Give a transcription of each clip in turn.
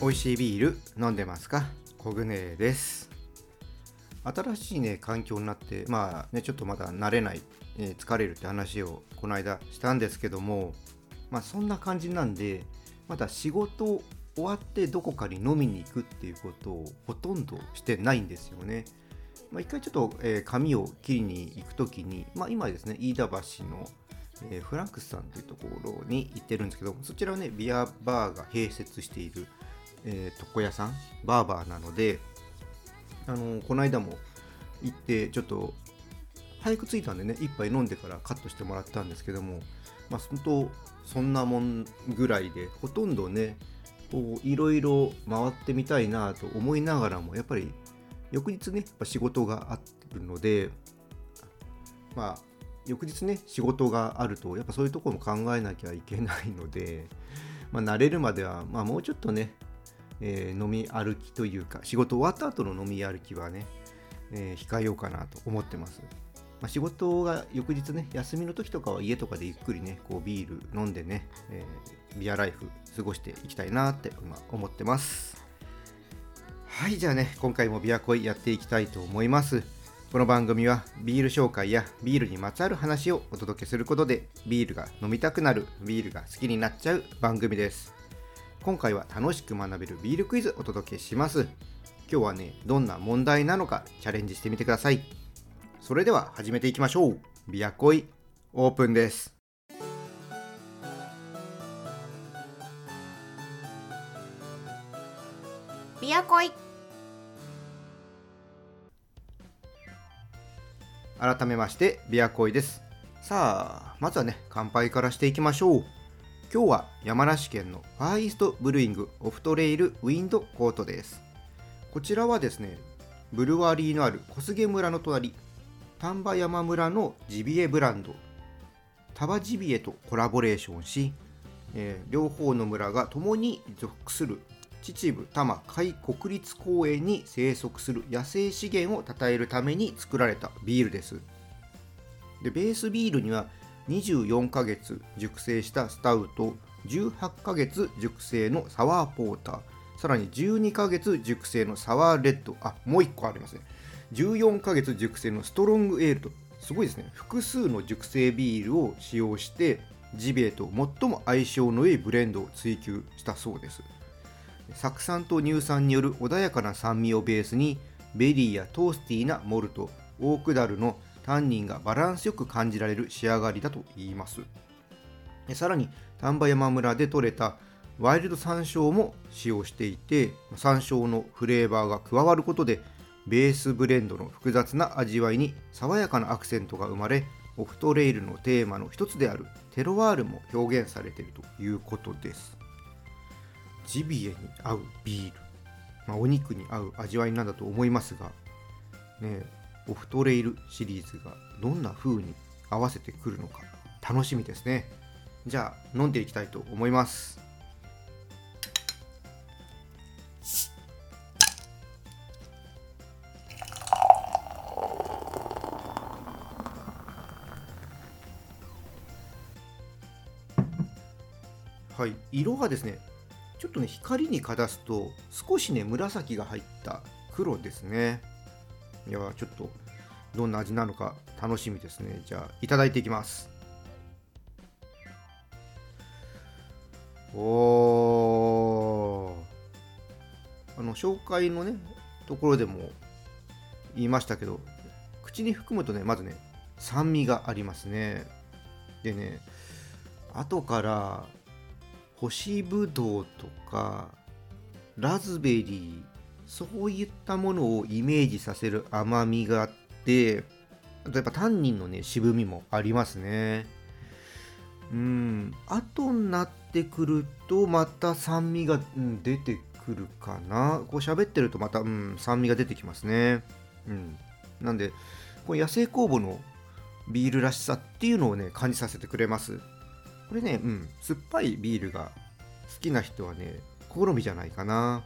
美味しいビール飲んでますか？コグネです。新しいね環境になってまあねちょっとまだ慣れない、えー疲れるって話をこの間したんですけどもまあそんな感じなんでまだ仕事終わってどこかに飲みに行くっていうことをほとんどしてないんですよね。まあ、一回ちょっと、えー髪を切りに行くときに、まあ、今ですね、飯田橋の、えーフランクスさんというところに行ってるんですけど、そちらはね、ビアバーが併設している、えー床屋さん、バーバーなので、あのーこの間も行って、ちょっと早く着いたんでね、一杯飲んでからカットしてもらったんですけども、まあ、本当、そんなもんぐらいで、ほとんどね、こういろいろ回ってみたいなと思いながらも、やっぱり翌日ね、やっぱ仕事があるので、まあ、翌日ね、仕事があると、やっぱそういうところも考えなきゃいけないので、まあ、慣れるまでは、まあ、もうちょっとね、えー飲み歩きというか、仕事終わった後の飲み歩きはね、えー控えようかなと思ってます。まあ、仕事が翌日ね、休みの時とかは家とかでゆっくりね、こうビール飲んでね、えービアライフ過ごしていきたいなって今思ってます。はい、じゃあね、今回もビア恋やっていきたいと思います。この番組はビール紹介やビールにまつわる話をお届けすることで、ビールが飲みたくなる、ビールが好きになっちゃう番組です。今回は楽しく学べるビールクイズお届けします。今日はね、どんな問題なのかチャレンジしてみてください。それでは始めていきましょう。ビア恋オープンです。ビアコイ改めましてビアコイですさあまずはね乾杯からしていきましょう今日は山梨県のファーイーストブルーイングオフトレイルウィンドコートです。こちらはですねブルワリーのある小菅村の隣丹波山村のジビエブランド。タバジビエとコラボレーションし、えー両方の村が共に属する秩父多摩海国立公園に生息する野生資源を称えるために作られたビールです。でベースビールには24ヶ月熟成したスタウト18ヶ月熟成のサワーポーターさらに12ヶ月熟成のサワーレッドあもう1個ありますね。14ヶ月熟成のストロングエールとすごいですね。複数の熟成ビールを使用してジビエと最も相性の良いブレンドを追求したそうです。酢酸と乳酸による穏やかな酸味をベースにベリーやトースティーなモルトオーク樽のタンニンがバランスよく感じられる仕上がりだと言います。さらに丹波山村で採れたワイルド山椒も使用していて山椒のフレーバーが加わることでベースブレンドの複雑な味わいに爽やかなアクセントが生まれオフトレイルのテーマの一つであるテロワールも表現されているということです。ジビエに合うビール、まあ、お肉に合う味わいなんだと思いますが、ね、オフトレイルシリーズがどんな風に合わせてくるのか楽しみですね。じゃあ飲んでいきたいと思います。はい色がですねちょっとね光にかざすと少しね紫が入った黒ですね。いやちょっとどんな味なのか楽しみですね。じゃあいただいていきます。おー。あの紹介のねところでも言いましたけど口に含むとねまずね酸味がありますね。でね後から干しぶどうとかラズベリーそういったものをイメージさせる甘みがあってあとやっぱタンニンのね渋みもありますね。うん。後になってくるとまた酸味が、うん出てくるかな。こう喋ってるとまた、うん、酸味が出てきますね。うん。なんでこの野生酵母のビールらしさっていうのをね感じさせてくれます。これね、うん、酸っぱいビールが好きな人はね、好みじゃないかな。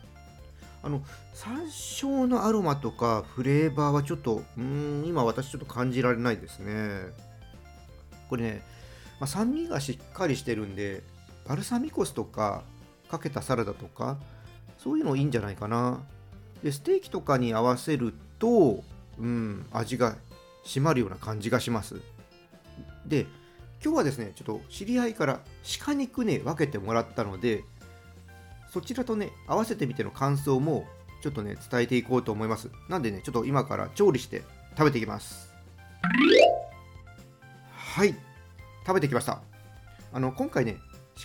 あの、山椒のアロマとかフレーバーはちょっと、うん、今私ちょっと感じられないですね。これね、まあ、酸味がしっかりしてるんで、バルサミコ酢とかかけたサラダとか、そういうのいいんじゃないかなでステーキとかに合わせるとうん味が締まるような感じがしますで今日はですねちょっと知り合いから鹿肉ね分けてもらったのでそちらとね合わせてみての感想もちょっとね伝えていこうと思います。なんでねちょっと今から調理して食べていきます。はい。食べてきました。あの今回ね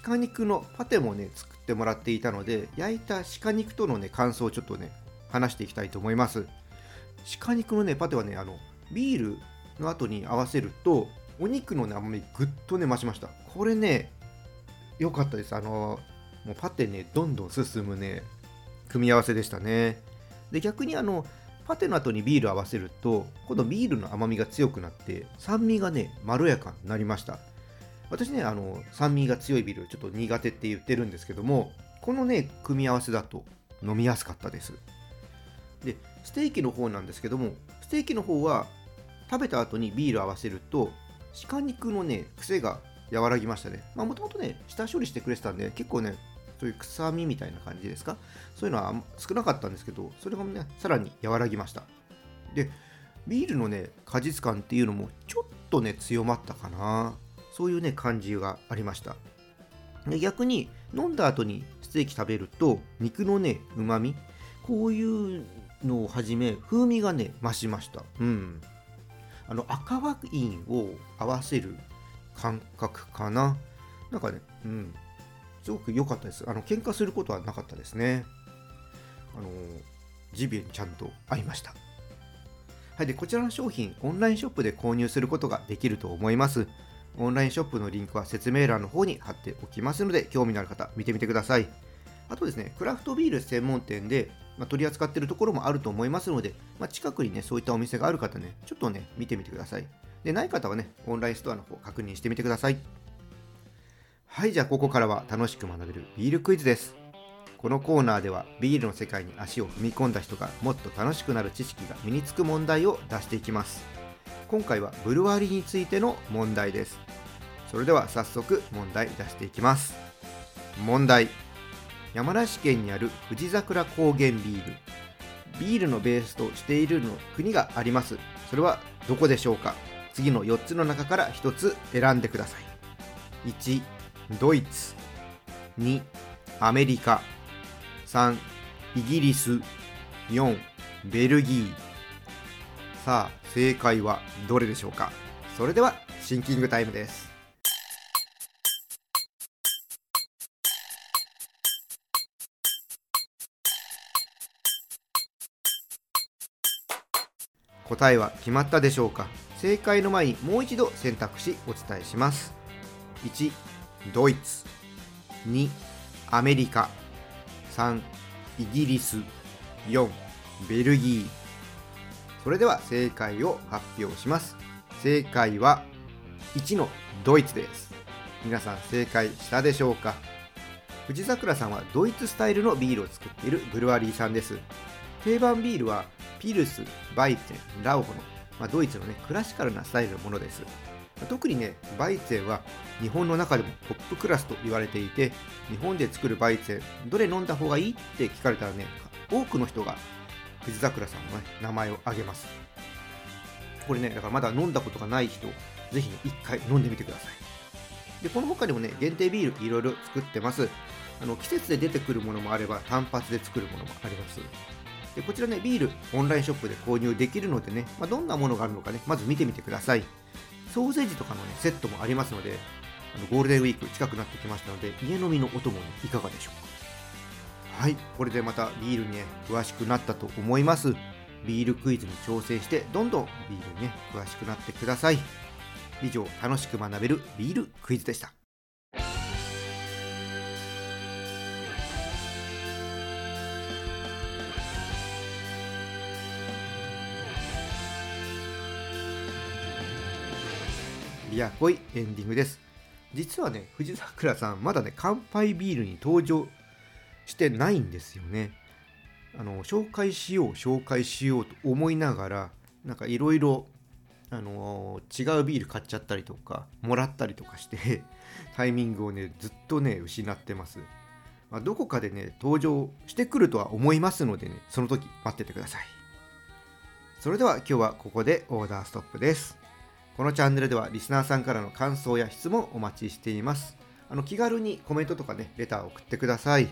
鹿肉のパテもね作ってもらっていたので焼いた鹿肉とのね感想をちょっとね話していきたいと思います。鹿肉のねパテはねあのビールの後に合わせるとお肉のね甘みぐっとね増しました。これね良かったです。あのもうパテねどんどん進むね組み合わせでしたね。で逆にあのパテの後にビール合わせると今度ビールの甘みが強くなって酸味がねまろやかになりました。私ねあの酸味が強いビールちょっと苦手って言ってるんですけどもこのね組み合わせだと飲みやすかったです。でステーキの方なんですけどもステーキの方は食べた後にビール合わせると鹿肉のね癖が和らぎましたね。まあもともとね下処理してくれてたんで結構ねそういう臭みみたいな感じですか？そういうのは少なかったんですけどそれがねさらに和らぎました。でビールのね果実感っていうのもちょっとね強まったかな。そういうね感じがありました。で逆に飲んだ後にステーキ食べると肉のねうまみこういうのをはじめ風味がね増しました。うん。あの赤ワインを合わせる感覚かな。なんかねうん。すごく良かったです。あの喧嘩することはなかったですね。あのジビエにちゃんと合いました。はいでこちらの商品オンラインショップで購入することができると思います。オンラインショップのリンクは説明欄の方に貼っておきますので興味のある方見てみてください。あとですねクラフトビール専門店でまあ、取り扱っているところもあると思いますので、まあ、近くにね、そういったお店がある方ね、ちょっとね、見てみてください。で、ない方はね、オンラインストアの方確認してみてください。はい、じゃあここからは楽しく学べるビールクイズです。このコーナーではビールの世界に足を踏み込んだ人がもっと楽しくなる知識が身につく問題を出していきます。今回はブルワリーについての問題です。それでは早速問題出していきます。問題。山梨県にある富士桜高原ビールビールのベースとしているの国がありますそれはどこでしょうか次の4つの中から1つ選んでください1ドイツ。2アメリカ。3イギリス。4ベルギー。さあ正解はどれでしょうか？それではシンキングタイムです。答えは決まったでしょうか？正解の前にもう一度選択肢お伝えします。1ドイツ。2アメリカ。3イギリス。4ベルギー。それでは正解を発表します。正解は1のドイツです。皆さん正解したでしょうか？富士桜さんはドイツスタイルのビールを作っているブルワリーさんです。定番ビールはピルス、バイツェン、ラウホの、まあ、ドイツのね、クラシカルなスタイルのものです。特にね、バイツェンは日本の中でもトップクラスと言われていて、日本で作るバイツェン、どれ飲んだ方がいいって聞かれたらね、多くの人が藤桜さんの、ね、名前を挙げます。これね、だからまだ飲んだことがない人、ぜひね、一回飲んでみてください。で、この他にもね、限定ビールいろいろ作ってます。あの季節で出てくるものもあれば単発で作るものもあります。でこちらね、ビール、オンラインショップで購入できるのでね、まあ、どんなものがあるのかね、まず見てみてください。ソーセージとかのね、セットもありますので、あのゴールデンウィーク近くなってきましたので、家飲みのお供にいかがでしょうか？はい、これでまたビールにね、詳しくなったと思います。ビールクイズに挑戦して、どんどんビールにね、詳しくなってください。以上、楽しく学べるビールクイズでした。ビアコイエンディングです。実はね、藤桜さん、まだね、乾杯ビールに登場してないんですよね。あの、紹介しよう、紹介しようと思いながら、なんかいろいろ、あのー、違うビール買っちゃったりとか、もらったりとかして、タイミングをね、ずっとね、失ってます。まあ、どこかでね登場してくるとは思いますのでねその時待っててくださいそれでは今日はここでオーダーストップですこのチャンネルではリスナーさんからの感想や質問お待ちしています。あの気軽にコメントとかねレターを送ってください。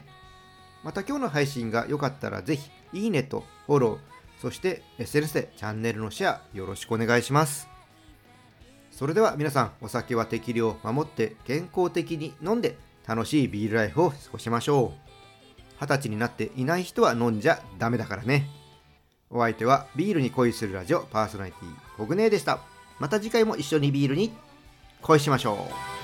また今日の配信が良かったらぜひいいねとフォローそして SNS でチャンネルのシェアよろしくお願いします。それでは皆さんお酒は適量守って健康的に飲んで楽しいビールライフを過ごしましょう。二十歳になっていない人は飲んじゃダメだからね。お相手はビールに恋するラジオパーソナリティコグネでした。また次回も一緒にビールに恋しましょう。